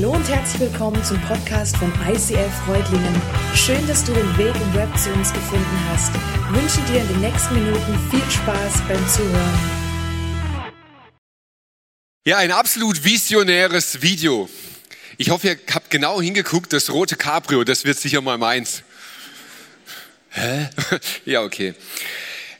Hallo und herzlich willkommen zum Podcast von ICF Freudlingen. Schön, dass du den Weg im Web zu uns gefunden hast. Ich wünsche dir in den nächsten Minuten viel Spaß beim Zuhören. Ja, ein absolut visionäres Video. Ich hoffe, ihr habt genau hingeguckt, das rote Cabrio, das wird sicher mal meins. Hä? Ja, okay.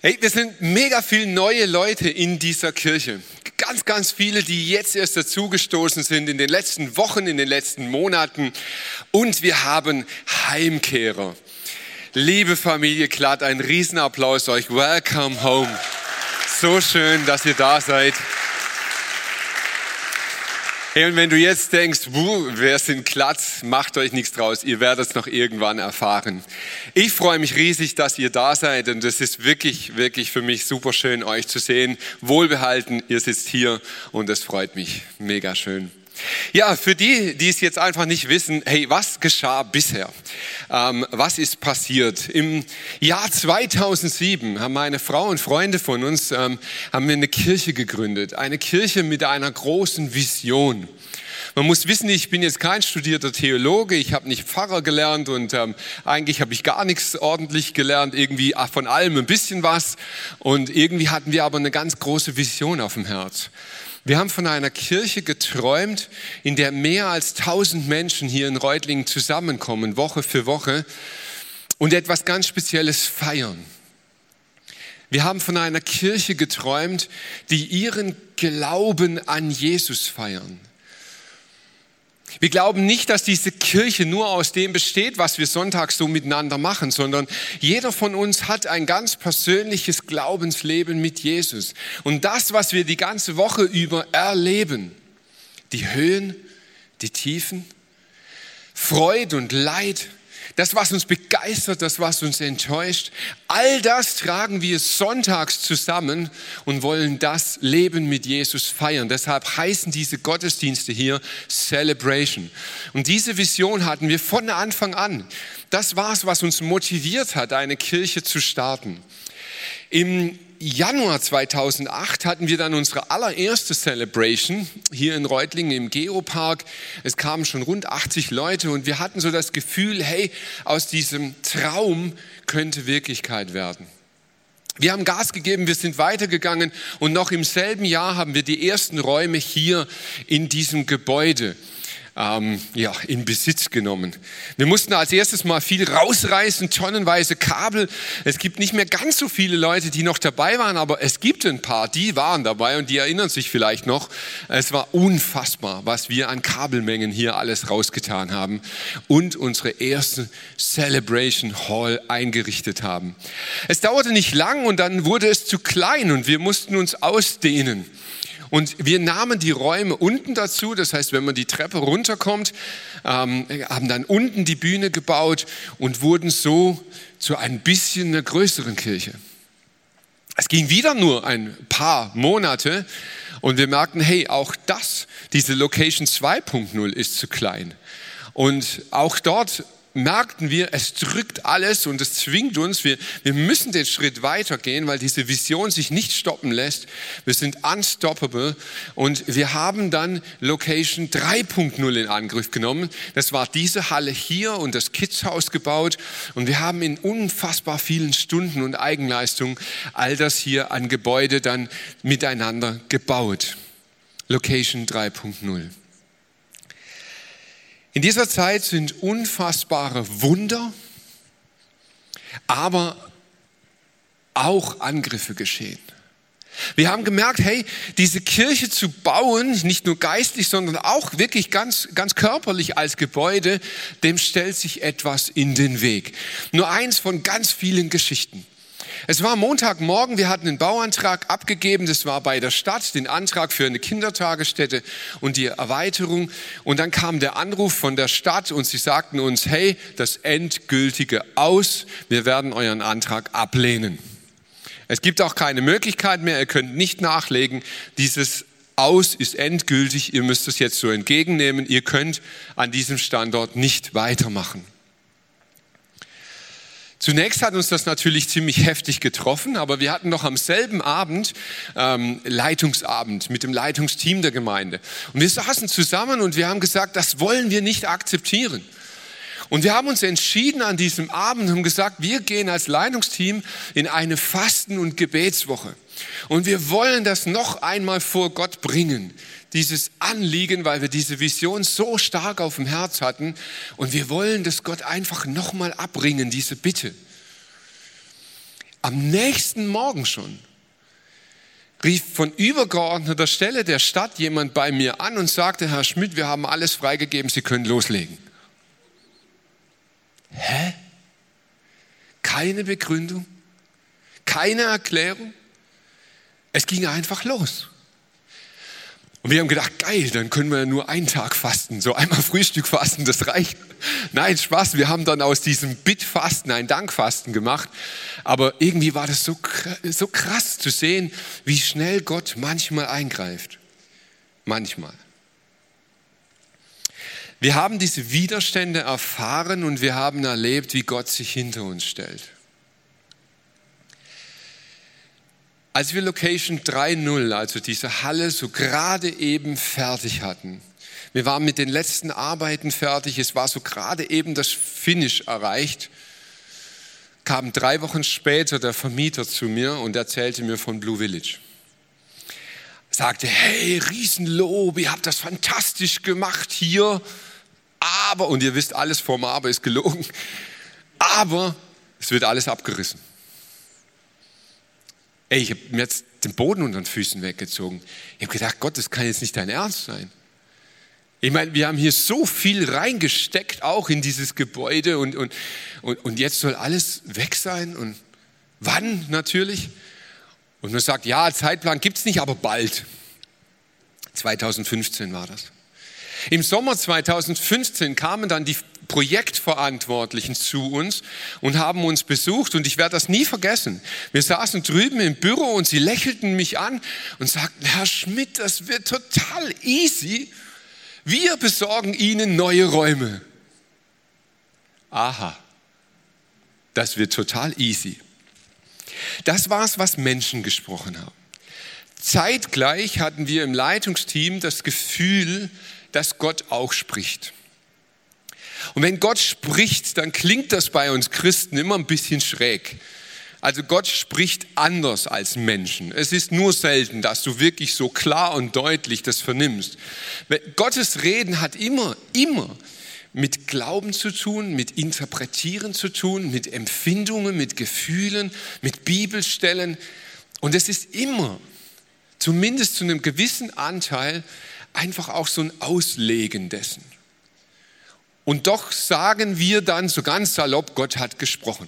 Hey, wir sind mega viele neue Leute in dieser Kirche. Ganz, ganz viele, die jetzt erst dazugestoßen sind in den letzten Wochen, in den letzten Monaten. Und wir haben Heimkehrer. Liebe Familie Klatt, ein Riesenapplaus euch. Welcome home. So schön, dass ihr da seid. Hey, und wenn du jetzt denkst, wuh, wer sind Klatz, macht euch nichts draus, ihr werdet es noch irgendwann erfahren. Ich freue mich riesig, dass ihr da seid und es ist wirklich, wirklich für mich super schön, euch zu sehen. Wohlbehalten, ihr sitzt hier und es freut mich. Mega schön. Ja, für die, die es jetzt einfach nicht wissen, hey, was geschah bisher? Ähm, was ist passiert? Im Jahr 2007 haben meine Frau und Freunde von uns ähm, haben wir eine Kirche gegründet, eine Kirche mit einer großen Vision. Man muss wissen, ich bin jetzt kein studierter Theologe, ich habe nicht Pfarrer gelernt und ähm, eigentlich habe ich gar nichts ordentlich gelernt, irgendwie von allem ein bisschen was. Und irgendwie hatten wir aber eine ganz große Vision auf dem Herz. Wir haben von einer Kirche geträumt, in der mehr als tausend Menschen hier in Reutlingen zusammenkommen, Woche für Woche, und etwas ganz Spezielles feiern. Wir haben von einer Kirche geträumt, die ihren Glauben an Jesus feiern. Wir glauben nicht, dass diese Kirche nur aus dem besteht, was wir sonntags so miteinander machen, sondern jeder von uns hat ein ganz persönliches Glaubensleben mit Jesus. Und das, was wir die ganze Woche über erleben, die Höhen, die Tiefen, Freude und Leid, das, was uns begeistert, das, was uns enttäuscht, all das tragen wir sonntags zusammen und wollen das Leben mit Jesus feiern. Deshalb heißen diese Gottesdienste hier Celebration. Und diese Vision hatten wir von Anfang an. Das war es, was uns motiviert hat, eine Kirche zu starten. Im Januar 2008 hatten wir dann unsere allererste Celebration hier in Reutlingen im Geopark. Es kamen schon rund 80 Leute und wir hatten so das Gefühl, hey, aus diesem Traum könnte Wirklichkeit werden. Wir haben Gas gegeben, wir sind weitergegangen und noch im selben Jahr haben wir die ersten Räume hier in diesem Gebäude ähm, ja, in Besitz genommen. Wir mussten als erstes mal viel rausreißen, tonnenweise Kabel. Es gibt nicht mehr ganz so viele Leute, die noch dabei waren, aber es gibt ein paar, die waren dabei und die erinnern sich vielleicht noch. Es war unfassbar, was wir an Kabelmengen hier alles rausgetan haben und unsere erste Celebration Hall eingerichtet haben. Es dauerte nicht lang und dann wurde es zu klein und wir mussten uns ausdehnen. Und wir nahmen die Räume unten dazu, das heißt, wenn man die Treppe runterkommt, ähm, haben dann unten die Bühne gebaut und wurden so zu ein bisschen einer größeren Kirche. Es ging wieder nur ein paar Monate und wir merkten, hey, auch das, diese Location 2.0 ist zu klein. Und auch dort merkten wir, es drückt alles und es zwingt uns, wir, wir müssen den Schritt weitergehen, weil diese Vision sich nicht stoppen lässt. Wir sind unstoppable und wir haben dann Location 3.0 in Angriff genommen. Das war diese Halle hier und das Kidshaus gebaut und wir haben in unfassbar vielen Stunden und Eigenleistung all das hier an Gebäude dann miteinander gebaut. Location 3.0. In dieser Zeit sind unfassbare Wunder, aber auch Angriffe geschehen. Wir haben gemerkt, hey, diese Kirche zu bauen, nicht nur geistlich, sondern auch wirklich ganz, ganz körperlich als Gebäude, dem stellt sich etwas in den Weg. Nur eins von ganz vielen Geschichten. Es war Montagmorgen, wir hatten einen Bauantrag abgegeben, das war bei der Stadt, den Antrag für eine Kindertagesstätte und die Erweiterung. Und dann kam der Anruf von der Stadt und sie sagten uns, hey, das endgültige Aus, wir werden euren Antrag ablehnen. Es gibt auch keine Möglichkeit mehr, ihr könnt nicht nachlegen, dieses aus ist endgültig, ihr müsst es jetzt so entgegennehmen, ihr könnt an diesem Standort nicht weitermachen. Zunächst hat uns das natürlich ziemlich heftig getroffen, aber wir hatten noch am selben Abend ähm, Leitungsabend mit dem Leitungsteam der Gemeinde. Und wir saßen zusammen und wir haben gesagt, das wollen wir nicht akzeptieren. Und wir haben uns entschieden an diesem Abend und gesagt, wir gehen als Leitungsteam in eine Fasten- und Gebetswoche. Und wir wollen das noch einmal vor Gott bringen dieses Anliegen, weil wir diese Vision so stark auf dem Herz hatten und wir wollen das Gott einfach nochmal abbringen, diese Bitte. Am nächsten Morgen schon rief von übergeordneter Stelle der Stadt jemand bei mir an und sagte, Herr Schmidt, wir haben alles freigegeben, Sie können loslegen. Hä? Keine Begründung, keine Erklärung. Es ging einfach los. Und wir haben gedacht, geil, dann können wir nur einen Tag fasten, so einmal Frühstück fasten, das reicht. Nein, Spaß, wir haben dann aus diesem Bittfasten ein Dankfasten gemacht. Aber irgendwie war das so, so krass zu sehen, wie schnell Gott manchmal eingreift. Manchmal. Wir haben diese Widerstände erfahren und wir haben erlebt, wie Gott sich hinter uns stellt. Als wir Location 3.0, also diese Halle, so gerade eben fertig hatten, wir waren mit den letzten Arbeiten fertig, es war so gerade eben das Finish erreicht, kam drei Wochen später der Vermieter zu mir und erzählte mir von Blue Village. Sagte, hey, Riesenlob, ihr habt das fantastisch gemacht hier, aber, und ihr wisst, alles vom Aber ist gelogen, aber es wird alles abgerissen. Ey, ich habe mir jetzt den Boden unter den Füßen weggezogen. Ich habe gedacht, Gott, das kann jetzt nicht dein Ernst sein. Ich meine, wir haben hier so viel reingesteckt, auch in dieses Gebäude und, und, und, und jetzt soll alles weg sein und wann natürlich? Und man sagt, ja, Zeitplan gibt es nicht, aber bald. 2015 war das. Im Sommer 2015 kamen dann die Projektverantwortlichen zu uns und haben uns besucht und ich werde das nie vergessen. Wir saßen drüben im Büro und sie lächelten mich an und sagten, Herr Schmidt, das wird total easy. Wir besorgen Ihnen neue Räume. Aha, das wird total easy. Das war es, was Menschen gesprochen haben. Zeitgleich hatten wir im Leitungsteam das Gefühl, dass Gott auch spricht. Und wenn Gott spricht, dann klingt das bei uns Christen immer ein bisschen schräg. Also Gott spricht anders als Menschen. Es ist nur selten, dass du wirklich so klar und deutlich das vernimmst. Gottes Reden hat immer, immer mit Glauben zu tun, mit Interpretieren zu tun, mit Empfindungen, mit Gefühlen, mit Bibelstellen. Und es ist immer, zumindest zu einem gewissen Anteil, einfach auch so ein Auslegen dessen. Und doch sagen wir dann so ganz salopp, Gott hat gesprochen.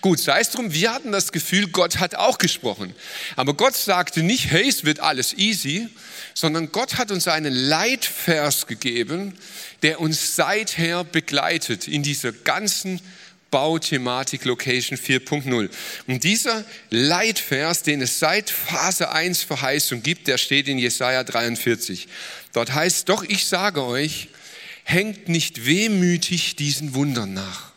Gut, sei es drum, wir hatten das Gefühl, Gott hat auch gesprochen. Aber Gott sagte nicht, hey, es wird alles easy, sondern Gott hat uns einen Leitvers gegeben, der uns seither begleitet in dieser ganzen Bauthematik Location 4.0. Und dieser Leitvers, den es seit Phase 1 Verheißung gibt, der steht in Jesaja 43. Dort heißt, doch ich sage euch, hängt nicht wehmütig diesen Wundern nach.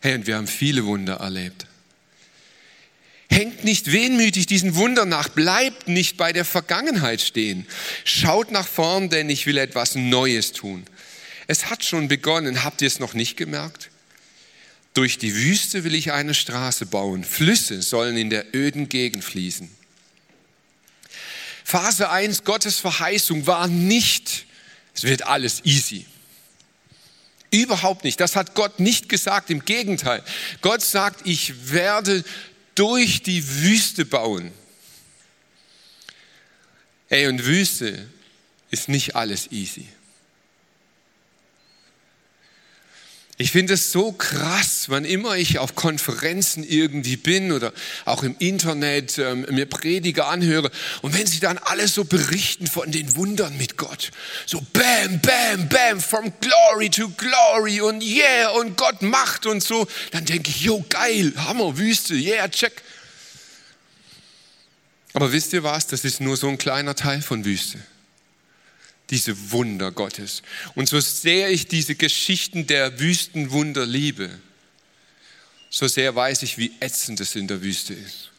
Hey, und wir haben viele Wunder erlebt. Hängt nicht wehmütig diesen Wundern nach, bleibt nicht bei der Vergangenheit stehen. Schaut nach vorn, denn ich will etwas Neues tun. Es hat schon begonnen, habt ihr es noch nicht gemerkt? Durch die Wüste will ich eine Straße bauen. Flüsse sollen in der öden Gegend fließen. Phase 1 Gottes Verheißung war nicht es wird alles easy. Überhaupt nicht. Das hat Gott nicht gesagt. Im Gegenteil. Gott sagt, ich werde durch die Wüste bauen. Ey, und Wüste ist nicht alles easy. Ich finde es so krass, wann immer ich auf Konferenzen irgendwie bin oder auch im Internet ähm, mir Prediger anhöre und wenn sie dann alle so berichten von den Wundern mit Gott, so bam, bam, bam, from glory to glory und yeah und Gott macht und so, dann denke ich, yo geil, Hammer, Wüste, yeah, check. Aber wisst ihr was, das ist nur so ein kleiner Teil von Wüste diese Wunder Gottes. Und so sehr ich diese Geschichten der Wüstenwunder liebe, so sehr weiß ich, wie ätzend es in der Wüste ist.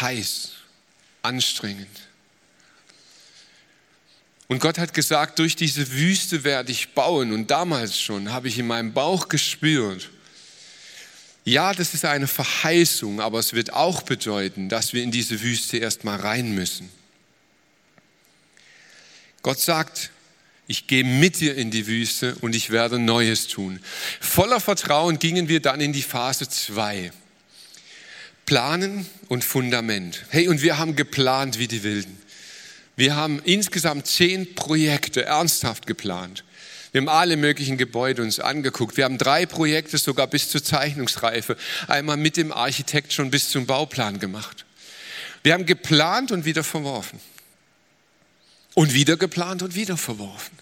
Heiß, anstrengend. Und Gott hat gesagt, durch diese Wüste werde ich bauen. Und damals schon habe ich in meinem Bauch gespürt, ja, das ist eine Verheißung, aber es wird auch bedeuten, dass wir in diese Wüste erstmal rein müssen. Gott sagt, ich gehe mit dir in die Wüste und ich werde Neues tun. Voller Vertrauen gingen wir dann in die Phase 2. Planen und Fundament. Hey, und wir haben geplant wie die Wilden. Wir haben insgesamt zehn Projekte ernsthaft geplant. Wir haben alle möglichen Gebäude uns angeguckt. Wir haben drei Projekte sogar bis zur Zeichnungsreife, einmal mit dem Architekt schon bis zum Bauplan gemacht. Wir haben geplant und wieder verworfen. Und wieder geplant und wieder verworfen.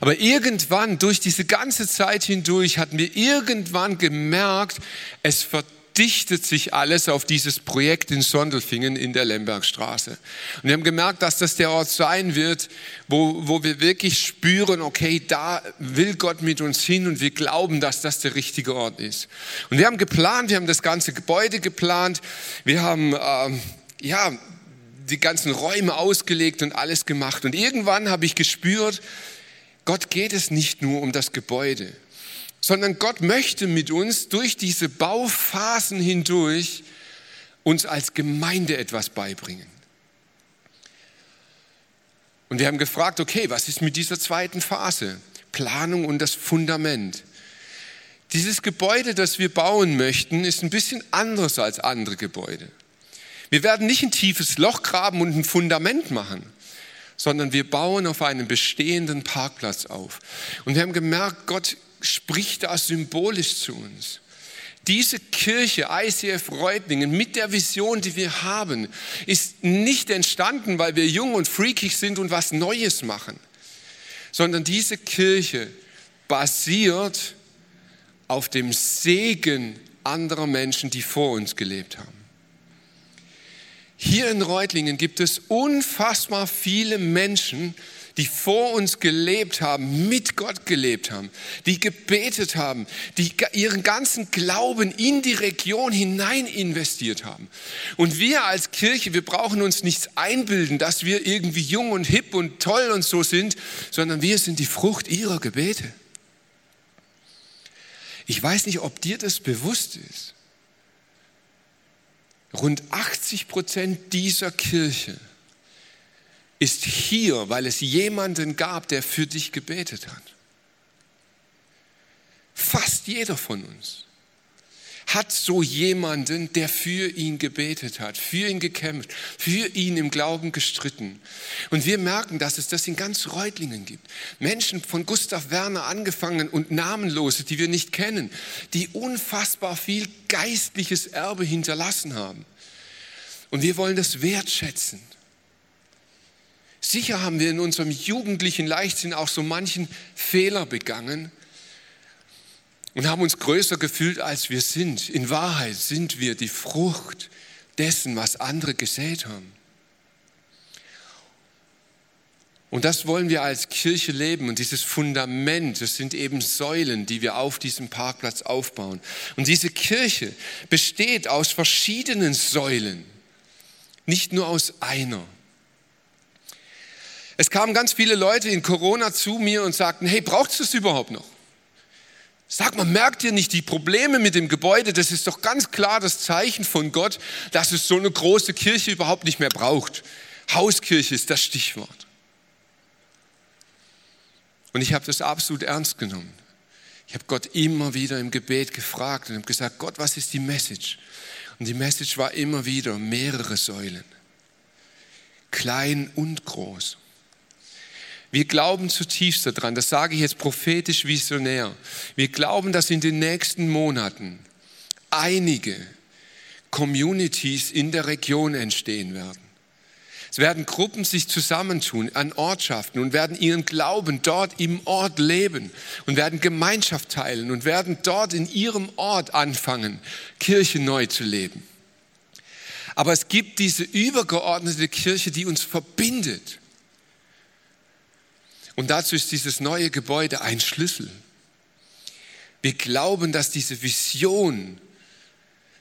Aber irgendwann, durch diese ganze Zeit hindurch, hatten wir irgendwann gemerkt, es vertraut dichtet sich alles auf dieses Projekt in Sondelfingen in der Lembergstraße. Und wir haben gemerkt, dass das der Ort sein wird, wo, wo wir wirklich spüren, okay, da will Gott mit uns hin und wir glauben, dass das der richtige Ort ist. Und wir haben geplant, wir haben das ganze Gebäude geplant, wir haben, ähm, ja, die ganzen Räume ausgelegt und alles gemacht. Und irgendwann habe ich gespürt, Gott geht es nicht nur um das Gebäude sondern Gott möchte mit uns durch diese Bauphasen hindurch uns als Gemeinde etwas beibringen. Und wir haben gefragt, okay, was ist mit dieser zweiten Phase? Planung und das Fundament. Dieses Gebäude, das wir bauen möchten, ist ein bisschen anders als andere Gebäude. Wir werden nicht ein tiefes Loch graben und ein Fundament machen, sondern wir bauen auf einem bestehenden Parkplatz auf. Und wir haben gemerkt, Gott spricht da symbolisch zu uns. Diese Kirche, ICF Reutlingen, mit der Vision, die wir haben, ist nicht entstanden, weil wir jung und freakig sind und was Neues machen, sondern diese Kirche basiert auf dem Segen anderer Menschen, die vor uns gelebt haben. Hier in Reutlingen gibt es unfassbar viele Menschen, die vor uns gelebt haben, mit Gott gelebt haben, die gebetet haben, die ihren ganzen Glauben in die Region hinein investiert haben. Und wir als Kirche, wir brauchen uns nichts einbilden, dass wir irgendwie jung und hip und toll und so sind, sondern wir sind die Frucht ihrer Gebete. Ich weiß nicht, ob dir das bewusst ist. Rund 80 Prozent dieser Kirche ist hier, weil es jemanden gab, der für dich gebetet hat. Fast jeder von uns hat so jemanden, der für ihn gebetet hat, für ihn gekämpft, für ihn im Glauben gestritten. Und wir merken, dass es das in ganz Reutlingen gibt. Menschen von Gustav Werner angefangen und Namenlose, die wir nicht kennen, die unfassbar viel geistliches Erbe hinterlassen haben. Und wir wollen das wertschätzen. Sicher haben wir in unserem jugendlichen Leichtsinn auch so manchen Fehler begangen und haben uns größer gefühlt, als wir sind. In Wahrheit sind wir die Frucht dessen, was andere gesät haben. Und das wollen wir als Kirche leben. Und dieses Fundament, das sind eben Säulen, die wir auf diesem Parkplatz aufbauen. Und diese Kirche besteht aus verschiedenen Säulen, nicht nur aus einer. Es kamen ganz viele Leute in Corona zu mir und sagten, hey, braucht es das überhaupt noch? Sag mal, merkt ihr nicht die Probleme mit dem Gebäude? Das ist doch ganz klar das Zeichen von Gott, dass es so eine große Kirche überhaupt nicht mehr braucht. Hauskirche ist das Stichwort. Und ich habe das absolut ernst genommen. Ich habe Gott immer wieder im Gebet gefragt und habe gesagt, Gott, was ist die Message? Und die Message war immer wieder mehrere Säulen, klein und groß. Wir glauben zutiefst daran, das sage ich jetzt prophetisch visionär. Wir glauben, dass in den nächsten Monaten einige Communities in der Region entstehen werden. Es werden Gruppen sich zusammentun an Ortschaften und werden ihren Glauben dort im Ort leben und werden Gemeinschaft teilen und werden dort in ihrem Ort anfangen, Kirche neu zu leben. Aber es gibt diese übergeordnete Kirche, die uns verbindet. Und dazu ist dieses neue Gebäude ein Schlüssel. Wir glauben, dass diese Vision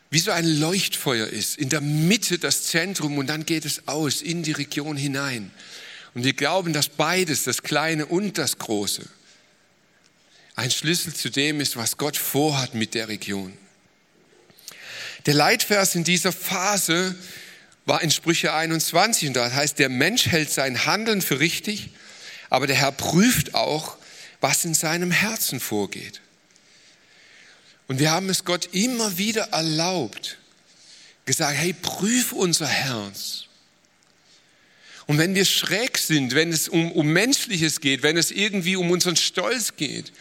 wie so ein Leuchtfeuer ist, in der Mitte das Zentrum und dann geht es aus in die Region hinein. Und wir glauben, dass beides, das Kleine und das Große, ein Schlüssel zu dem ist, was Gott vorhat mit der Region. Der Leitvers in dieser Phase war in Sprüche 21 und da heißt, der Mensch hält sein Handeln für richtig, aber der Herr prüft auch, was in seinem Herzen vorgeht. Und wir haben es Gott immer wieder erlaubt, gesagt, hey, prüf unser Herz. Und wenn wir schräg sind, wenn es um, um Menschliches geht, wenn es irgendwie um unseren Stolz geht,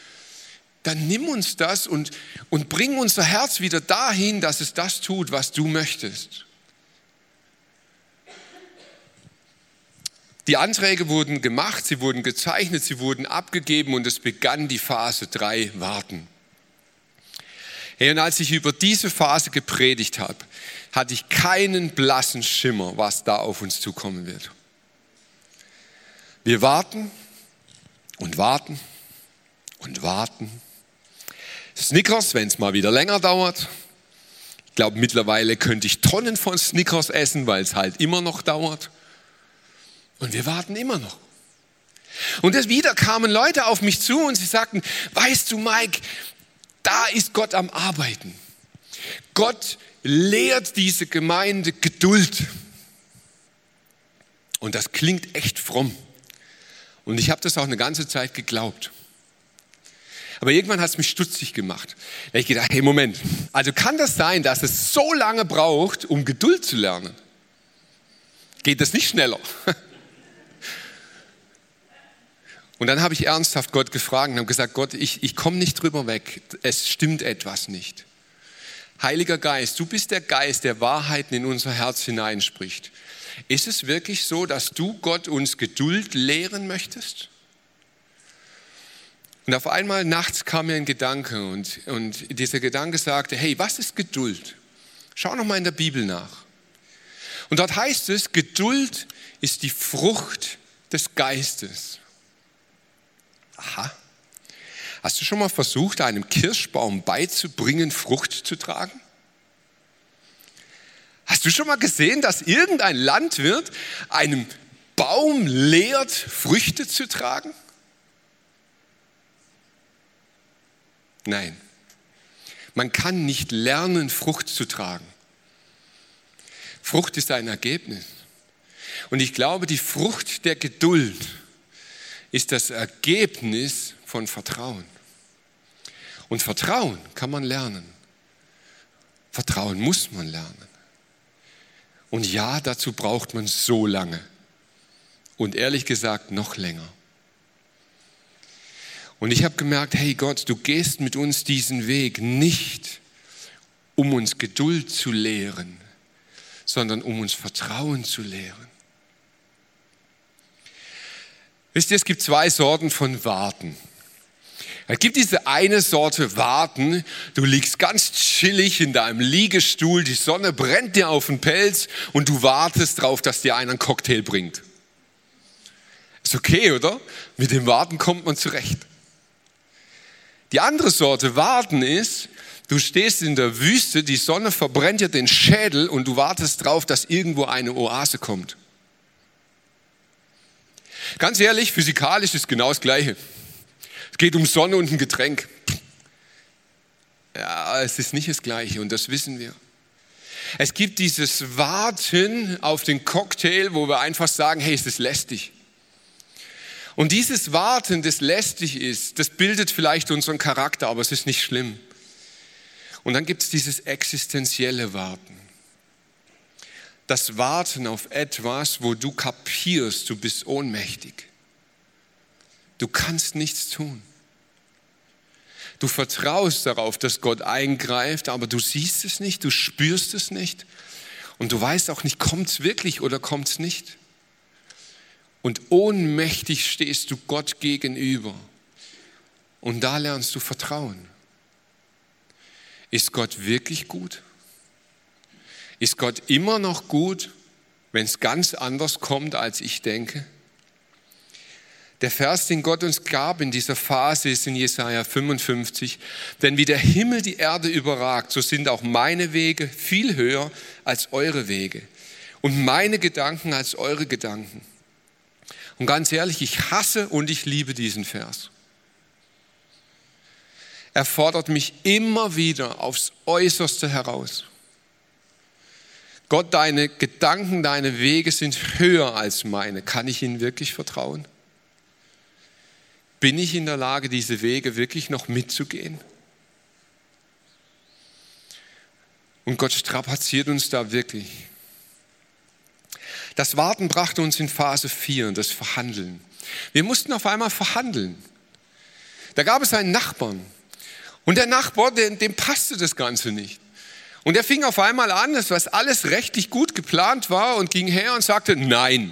dann nimm uns das und, und bring unser Herz wieder dahin, dass es das tut, was du möchtest. Die Anträge wurden gemacht, sie wurden gezeichnet, sie wurden abgegeben und es begann die Phase 3, Warten. Hey, und als ich über diese Phase gepredigt habe, hatte ich keinen blassen Schimmer, was da auf uns zukommen wird. Wir warten und warten und warten. Snickers, wenn es mal wieder länger dauert. Ich glaube, mittlerweile könnte ich Tonnen von Snickers essen, weil es halt immer noch dauert. Und wir warten immer noch. Und wieder kamen Leute auf mich zu und sie sagten, weißt du, Mike, da ist Gott am Arbeiten. Gott lehrt diese Gemeinde Geduld. Und das klingt echt fromm. Und ich habe das auch eine ganze Zeit geglaubt. Aber irgendwann hat es mich stutzig gemacht. Ich gedacht, hey Moment, also kann das sein, dass es so lange braucht, um Geduld zu lernen? Geht das nicht schneller? Und dann habe ich ernsthaft Gott gefragt und habe gesagt, Gott, ich, ich komme nicht drüber weg. Es stimmt etwas nicht. Heiliger Geist, du bist der Geist, der Wahrheiten in unser Herz hineinspricht. Ist es wirklich so, dass du Gott uns Geduld lehren möchtest? Und auf einmal nachts kam mir ein Gedanke und, und dieser Gedanke sagte, hey, was ist Geduld? Schau noch mal in der Bibel nach. Und dort heißt es, Geduld ist die Frucht des Geistes. Aha. Hast du schon mal versucht, einem Kirschbaum beizubringen, Frucht zu tragen? Hast du schon mal gesehen, dass irgendein Landwirt einem Baum lehrt, Früchte zu tragen? Nein. Man kann nicht lernen, Frucht zu tragen. Frucht ist ein Ergebnis. Und ich glaube, die Frucht der Geduld ist das Ergebnis von Vertrauen. Und Vertrauen kann man lernen. Vertrauen muss man lernen. Und ja, dazu braucht man so lange. Und ehrlich gesagt noch länger. Und ich habe gemerkt, hey Gott, du gehst mit uns diesen Weg nicht, um uns Geduld zu lehren, sondern um uns Vertrauen zu lehren. Wisst ihr, es gibt zwei Sorten von Warten. Es gibt diese eine Sorte Warten, du liegst ganz chillig in deinem Liegestuhl, die Sonne brennt dir auf den Pelz und du wartest darauf, dass dir einer einen Cocktail bringt. Ist okay, oder? Mit dem Warten kommt man zurecht. Die andere Sorte Warten ist, du stehst in der Wüste, die Sonne verbrennt dir den Schädel und du wartest darauf, dass irgendwo eine Oase kommt. Ganz ehrlich, physikalisch ist genau das Gleiche. Es geht um Sonne und ein Getränk. Ja, es ist nicht das Gleiche und das wissen wir. Es gibt dieses Warten auf den Cocktail, wo wir einfach sagen, hey, es ist lästig. Und dieses Warten, das lästig ist, das bildet vielleicht unseren Charakter, aber es ist nicht schlimm. Und dann gibt es dieses existenzielle Warten das Warten auf etwas, wo du kapierst, du bist ohnmächtig. Du kannst nichts tun. Du vertraust darauf, dass Gott eingreift, aber du siehst es nicht, du spürst es nicht und du weißt auch nicht, kommt es wirklich oder kommt es nicht. Und ohnmächtig stehst du Gott gegenüber und da lernst du Vertrauen. Ist Gott wirklich gut? Ist Gott immer noch gut, wenn es ganz anders kommt, als ich denke? Der Vers, den Gott uns gab in dieser Phase, ist in Jesaja 55. Denn wie der Himmel die Erde überragt, so sind auch meine Wege viel höher als eure Wege und meine Gedanken als eure Gedanken. Und ganz ehrlich, ich hasse und ich liebe diesen Vers. Er fordert mich immer wieder aufs Äußerste heraus. Gott, deine Gedanken, deine Wege sind höher als meine. Kann ich ihnen wirklich vertrauen? Bin ich in der Lage, diese Wege wirklich noch mitzugehen? Und Gott strapaziert uns da wirklich. Das Warten brachte uns in Phase 4, das Verhandeln. Wir mussten auf einmal verhandeln. Da gab es einen Nachbarn. Und der Nachbar, dem, dem passte das Ganze nicht. Und er fing auf einmal an, was alles rechtlich gut geplant war, und ging her und sagte, nein,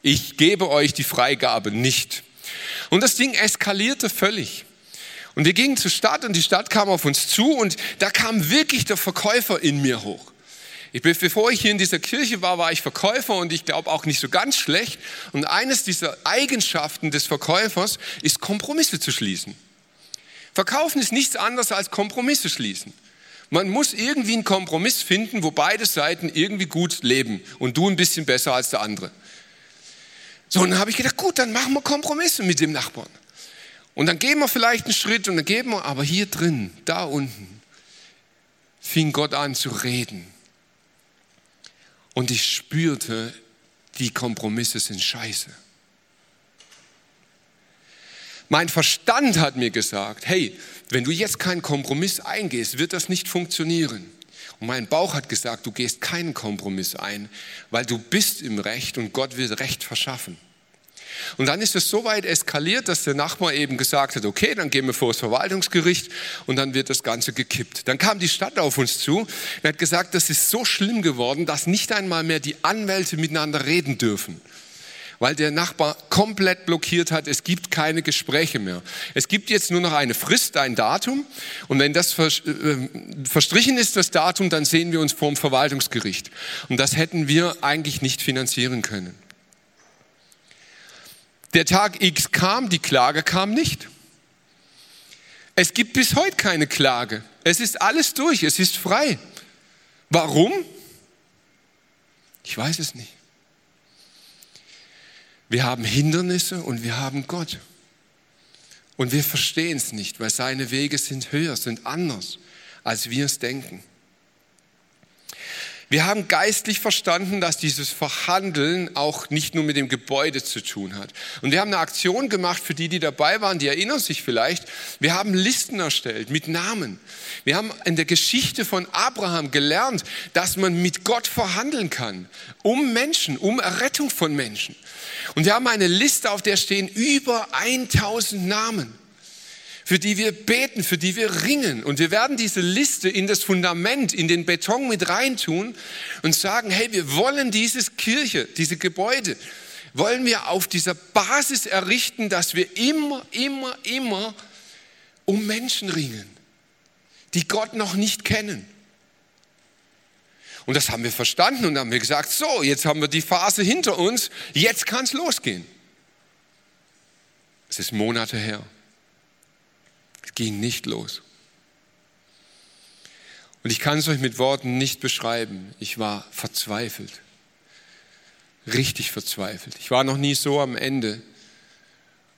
ich gebe euch die Freigabe nicht. Und das Ding eskalierte völlig. Und wir gingen zur Stadt und die Stadt kam auf uns zu und da kam wirklich der Verkäufer in mir hoch. Ich, bevor ich hier in dieser Kirche war, war ich Verkäufer und ich glaube auch nicht so ganz schlecht. Und eines dieser Eigenschaften des Verkäufers ist, Kompromisse zu schließen. Verkaufen ist nichts anderes als Kompromisse schließen. Man muss irgendwie einen Kompromiss finden, wo beide Seiten irgendwie gut leben und du ein bisschen besser als der andere. So, und dann habe ich gedacht, gut, dann machen wir Kompromisse mit dem Nachbarn. Und dann gehen wir vielleicht einen Schritt und dann geben wir, aber hier drin, da unten, fing Gott an zu reden. Und ich spürte, die Kompromisse sind scheiße. Mein Verstand hat mir gesagt, hey, wenn du jetzt keinen Kompromiss eingehst, wird das nicht funktionieren. Und mein Bauch hat gesagt, du gehst keinen Kompromiss ein, weil du bist im Recht und Gott will Recht verschaffen. Und dann ist es so weit eskaliert, dass der Nachbar eben gesagt hat, okay, dann gehen wir vor das Verwaltungsgericht und dann wird das Ganze gekippt. Dann kam die Stadt auf uns zu und hat gesagt, das ist so schlimm geworden, dass nicht einmal mehr die Anwälte miteinander reden dürfen weil der Nachbar komplett blockiert hat. Es gibt keine Gespräche mehr. Es gibt jetzt nur noch eine Frist, ein Datum. Und wenn das äh, verstrichen ist, das Datum, dann sehen wir uns vor dem Verwaltungsgericht. Und das hätten wir eigentlich nicht finanzieren können. Der Tag X kam, die Klage kam nicht. Es gibt bis heute keine Klage. Es ist alles durch, es ist frei. Warum? Ich weiß es nicht. Wir haben Hindernisse und wir haben Gott. Und wir verstehen es nicht, weil seine Wege sind höher, sind anders, als wir es denken. Wir haben geistlich verstanden, dass dieses Verhandeln auch nicht nur mit dem Gebäude zu tun hat. Und wir haben eine Aktion gemacht für die, die dabei waren, die erinnern sich vielleicht. Wir haben Listen erstellt mit Namen. Wir haben in der Geschichte von Abraham gelernt, dass man mit Gott verhandeln kann, um Menschen, um Errettung von Menschen. Und wir haben eine Liste, auf der stehen über 1000 Namen für die wir beten, für die wir ringen. Und wir werden diese Liste in das Fundament, in den Beton mit reintun und sagen, hey, wir wollen diese Kirche, diese Gebäude, wollen wir auf dieser Basis errichten, dass wir immer, immer, immer um Menschen ringen, die Gott noch nicht kennen. Und das haben wir verstanden und haben wir gesagt, so, jetzt haben wir die Phase hinter uns, jetzt kann es losgehen. Es ist Monate her ging nicht los. Und ich kann es euch mit Worten nicht beschreiben. Ich war verzweifelt. Richtig verzweifelt. Ich war noch nie so am Ende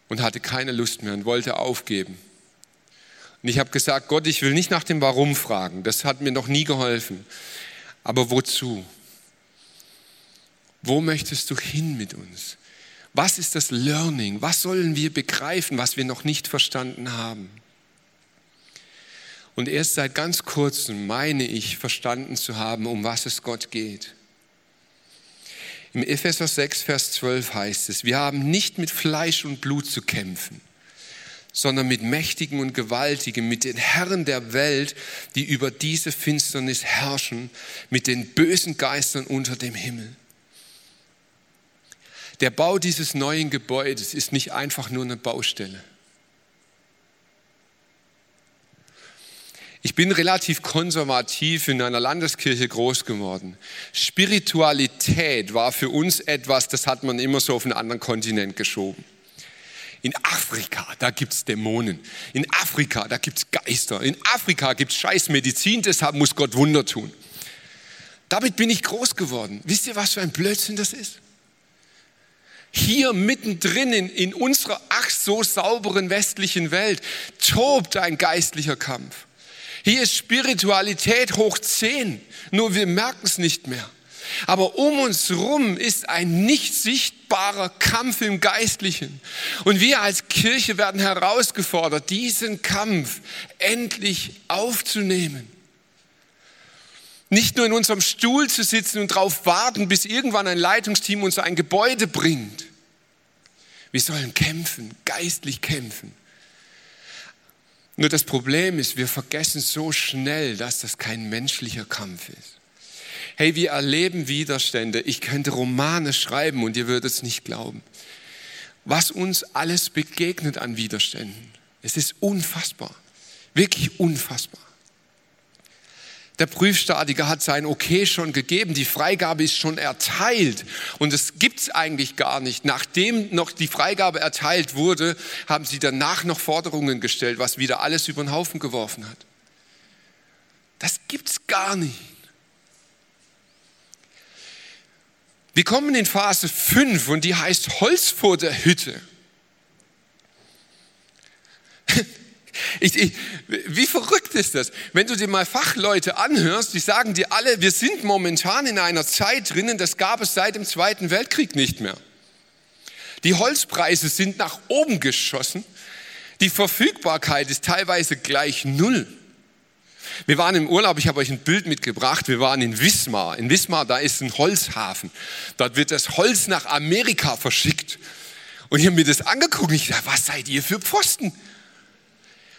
und hatte keine Lust mehr und wollte aufgeben. Und ich habe gesagt, Gott, ich will nicht nach dem Warum fragen. Das hat mir noch nie geholfen. Aber wozu? Wo möchtest du hin mit uns? Was ist das Learning? Was sollen wir begreifen, was wir noch nicht verstanden haben? Und erst seit ganz kurzem meine ich verstanden zu haben, um was es Gott geht. Im Epheser 6, Vers 12 heißt es, wir haben nicht mit Fleisch und Blut zu kämpfen, sondern mit Mächtigen und Gewaltigen, mit den Herren der Welt, die über diese Finsternis herrschen, mit den bösen Geistern unter dem Himmel. Der Bau dieses neuen Gebäudes ist nicht einfach nur eine Baustelle. Ich bin relativ konservativ in einer Landeskirche groß geworden. Spiritualität war für uns etwas, das hat man immer so auf einen anderen Kontinent geschoben. In Afrika, da gibt es Dämonen. In Afrika, da gibt es Geister. In Afrika gibt es Scheißmedizin, deshalb muss Gott Wunder tun. Damit bin ich groß geworden. Wisst ihr, was für ein Blödsinn das ist? Hier mittendrin in, in unserer ach so sauberen westlichen Welt tobt ein geistlicher Kampf. Hier ist Spiritualität hoch zehn, nur wir merken es nicht mehr. Aber um uns rum ist ein nicht sichtbarer Kampf im Geistlichen. Und wir als Kirche werden herausgefordert, diesen Kampf endlich aufzunehmen. Nicht nur in unserem Stuhl zu sitzen und darauf warten, bis irgendwann ein Leitungsteam uns ein Gebäude bringt. Wir sollen kämpfen, geistlich kämpfen. Nur das Problem ist, wir vergessen so schnell, dass das kein menschlicher Kampf ist. Hey, wir erleben Widerstände. Ich könnte Romane schreiben und ihr würdet es nicht glauben. Was uns alles begegnet an Widerständen. Es ist unfassbar. Wirklich unfassbar. Der Prüfstatiker hat sein Okay schon gegeben, die Freigabe ist schon erteilt und es gibt es eigentlich gar nicht. Nachdem noch die Freigabe erteilt wurde, haben sie danach noch Forderungen gestellt, was wieder alles über den Haufen geworfen hat. Das gibt es gar nicht. Wir kommen in Phase 5 und die heißt Holz vor der Hütte. Ich, ich, wie verrückt ist das? Wenn du dir mal Fachleute anhörst, die sagen dir alle, wir sind momentan in einer Zeit drinnen, das gab es seit dem Zweiten Weltkrieg nicht mehr. Die Holzpreise sind nach oben geschossen. Die Verfügbarkeit ist teilweise gleich null. Wir waren im Urlaub, ich habe euch ein Bild mitgebracht. Wir waren in Wismar. In Wismar, da ist ein Holzhafen. Dort wird das Holz nach Amerika verschickt. Und ich habe mir das angeguckt und ich dachte, was seid ihr für Pfosten?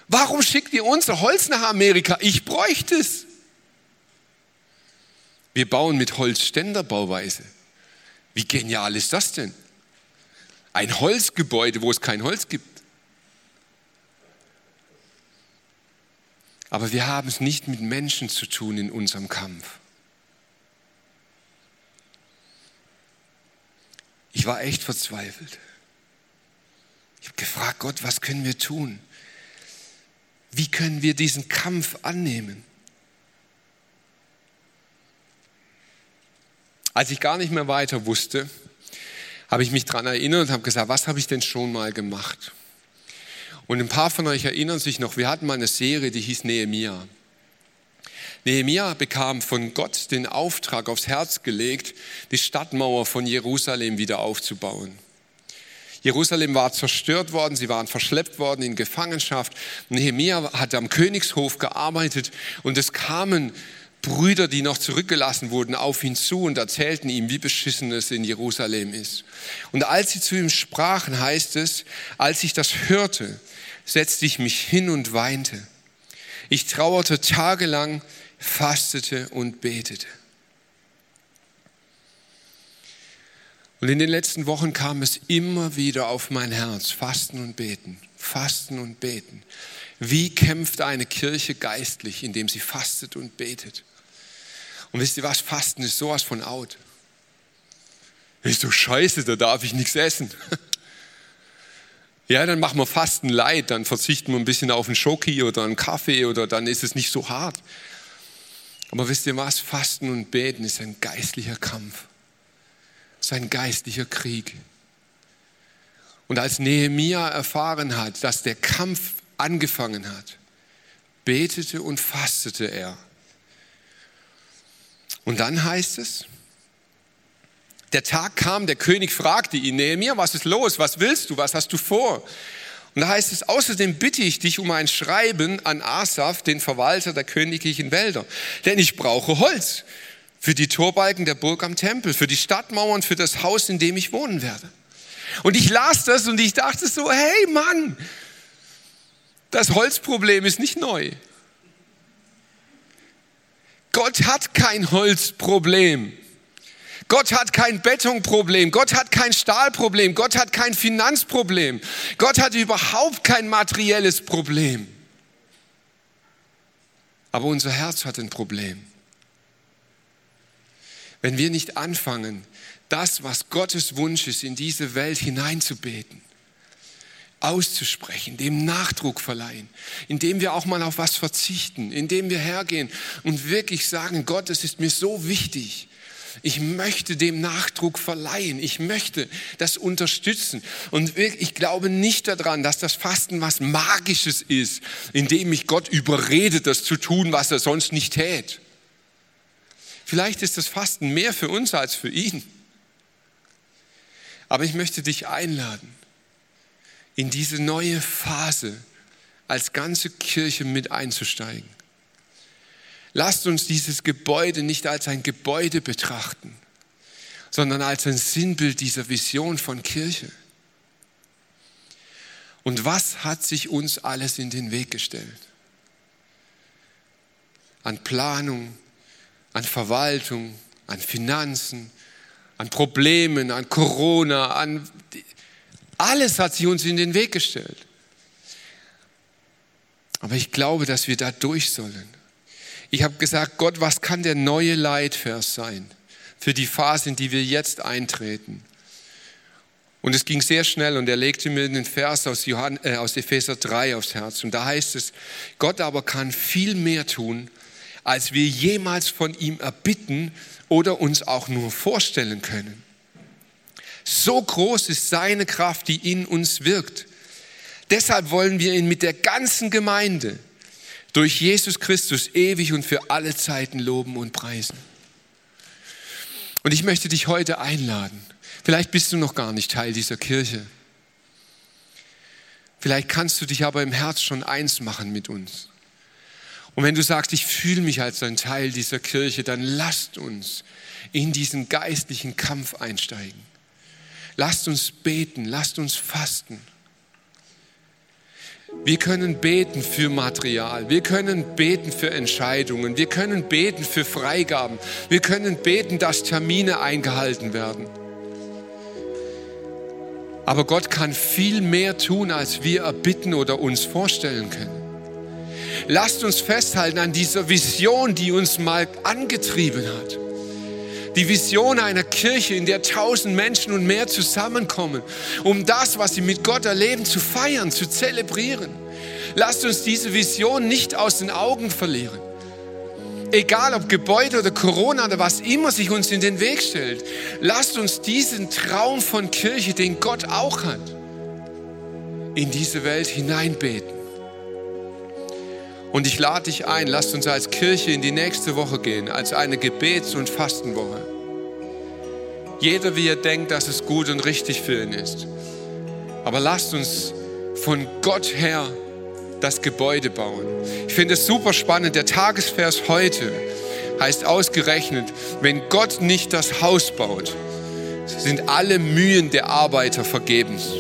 Warum schickt ihr unser Holz nach Amerika? Ich bräuchte es. Wir bauen mit Holz Ständerbauweise. Wie genial ist das denn? Ein Holzgebäude, wo es kein Holz gibt. Aber wir haben es nicht mit Menschen zu tun in unserem Kampf. Ich war echt verzweifelt. Ich habe gefragt, Gott, was können wir tun? Wie können wir diesen Kampf annehmen? Als ich gar nicht mehr weiter wusste, habe ich mich daran erinnert und habe gesagt, was habe ich denn schon mal gemacht? Und ein paar von euch erinnern sich noch, wir hatten mal eine Serie, die hieß Nehemia. Nehemia bekam von Gott den Auftrag aufs Herz gelegt, die Stadtmauer von Jerusalem wieder aufzubauen. Jerusalem war zerstört worden, sie waren verschleppt worden in Gefangenschaft. Nehemia hat am Königshof gearbeitet und es kamen Brüder, die noch zurückgelassen wurden, auf ihn zu und erzählten ihm, wie beschissen es in Jerusalem ist. Und als sie zu ihm sprachen, heißt es, als ich das hörte, setzte ich mich hin und weinte. Ich trauerte tagelang, fastete und betete. Und in den letzten Wochen kam es immer wieder auf mein Herz, Fasten und Beten, Fasten und Beten. Wie kämpft eine Kirche geistlich, indem sie fastet und betet? Und wisst ihr was, Fasten ist sowas von out. Ist so scheiße, da darf ich nichts essen. Ja, dann machen wir Fasten leid, dann verzichten wir ein bisschen auf einen Schoki oder einen Kaffee oder dann ist es nicht so hart. Aber wisst ihr was, Fasten und Beten ist ein geistlicher Kampf sein geistlicher Krieg. Und als Nehemia erfahren hat, dass der Kampf angefangen hat, betete und fastete er. Und dann heißt es, der Tag kam, der König fragte ihn, Nehemia, was ist los? Was willst du? Was hast du vor? Und da heißt es, außerdem bitte ich dich um ein Schreiben an Asaf, den Verwalter der königlichen Wälder, denn ich brauche Holz für die Torbalken der Burg am Tempel, für die Stadtmauern, für das Haus, in dem ich wohnen werde. Und ich las das und ich dachte so, hey Mann, das Holzproblem ist nicht neu. Gott hat kein Holzproblem. Gott hat kein Betonproblem. Gott hat kein Stahlproblem. Gott hat kein Finanzproblem. Gott hat überhaupt kein materielles Problem. Aber unser Herz hat ein Problem wenn wir nicht anfangen, das, was Gottes Wunsch ist, in diese Welt hineinzubeten. auszusprechen, dem Nachdruck verleihen, indem wir auch mal auf was verzichten, indem wir hergehen und wirklich sagen, Gott, es ist mir so wichtig. Ich möchte dem Nachdruck verleihen. Ich möchte das unterstützen. Und ich glaube nicht daran, dass das Fasten was Magisches ist, indem mich Gott überredet, das zu tun, was er sonst nicht tät. Vielleicht ist das Fasten mehr für uns als für ihn. Aber ich möchte dich einladen, in diese neue Phase als ganze Kirche mit einzusteigen. Lasst uns dieses Gebäude nicht als ein Gebäude betrachten, sondern als ein Sinnbild dieser Vision von Kirche. Und was hat sich uns alles in den Weg gestellt? An Planung, an Verwaltung, an Finanzen, an Problemen, an Corona, an alles hat sich uns in den Weg gestellt. Aber ich glaube, dass wir da durch sollen. Ich habe gesagt, Gott, was kann der neue Leitvers sein für die Phase, in die wir jetzt eintreten? Und es ging sehr schnell und er legte mir den Vers aus, Johann, äh, aus Epheser 3 aufs Herz. Und da heißt es, Gott aber kann viel mehr tun, als wir jemals von ihm erbitten oder uns auch nur vorstellen können. So groß ist seine Kraft, die in uns wirkt. Deshalb wollen wir ihn mit der ganzen Gemeinde durch Jesus Christus ewig und für alle Zeiten loben und preisen. Und ich möchte dich heute einladen. Vielleicht bist du noch gar nicht Teil dieser Kirche. Vielleicht kannst du dich aber im Herz schon eins machen mit uns. Und wenn du sagst, ich fühle mich als ein Teil dieser Kirche, dann lasst uns in diesen geistlichen Kampf einsteigen. Lasst uns beten, lasst uns fasten. Wir können beten für Material, wir können beten für Entscheidungen, wir können beten für Freigaben, wir können beten, dass Termine eingehalten werden. Aber Gott kann viel mehr tun, als wir erbitten oder uns vorstellen können. Lasst uns festhalten an dieser Vision, die uns mal angetrieben hat. Die Vision einer Kirche, in der tausend Menschen und mehr zusammenkommen, um das, was sie mit Gott erleben, zu feiern, zu zelebrieren. Lasst uns diese Vision nicht aus den Augen verlieren. Egal ob Gebäude oder Corona oder was immer sich uns in den Weg stellt, lasst uns diesen Traum von Kirche, den Gott auch hat, in diese Welt hineinbeten. Und ich lade dich ein, lasst uns als Kirche in die nächste Woche gehen, als eine Gebets- und Fastenwoche. Jeder, wie er denkt, dass es gut und richtig für ihn ist. Aber lasst uns von Gott her das Gebäude bauen. Ich finde es super spannend. Der Tagesvers heute heißt ausgerechnet, wenn Gott nicht das Haus baut, sind alle Mühen der Arbeiter vergebens.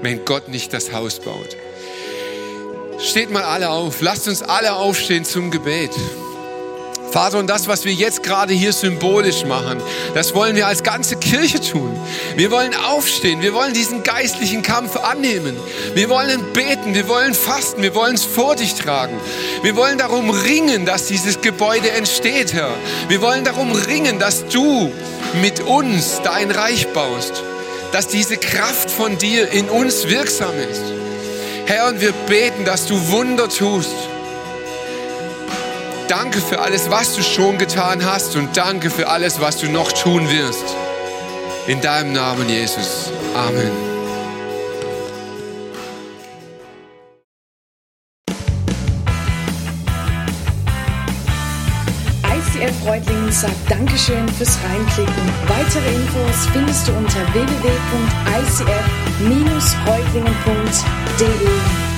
Wenn Gott nicht das Haus baut. Steht mal alle auf. Lasst uns alle aufstehen zum Gebet. Vater, und das, was wir jetzt gerade hier symbolisch machen, das wollen wir als ganze Kirche tun. Wir wollen aufstehen, wir wollen diesen geistlichen Kampf annehmen. Wir wollen beten, wir wollen fasten, wir wollen es vor dich tragen. Wir wollen darum ringen, dass dieses Gebäude entsteht, Herr. Wir wollen darum ringen, dass du mit uns dein Reich baust, dass diese Kraft von dir in uns wirksam ist. Herr, und wir beten, dass du Wunder tust. Danke für alles, was du schon getan hast und danke für alles, was du noch tun wirst. In deinem Namen, Jesus. Amen. Reutlingen sagt Dankeschön fürs Reinklicken. Weitere Infos findest du unter www.icf-reutlingen.de.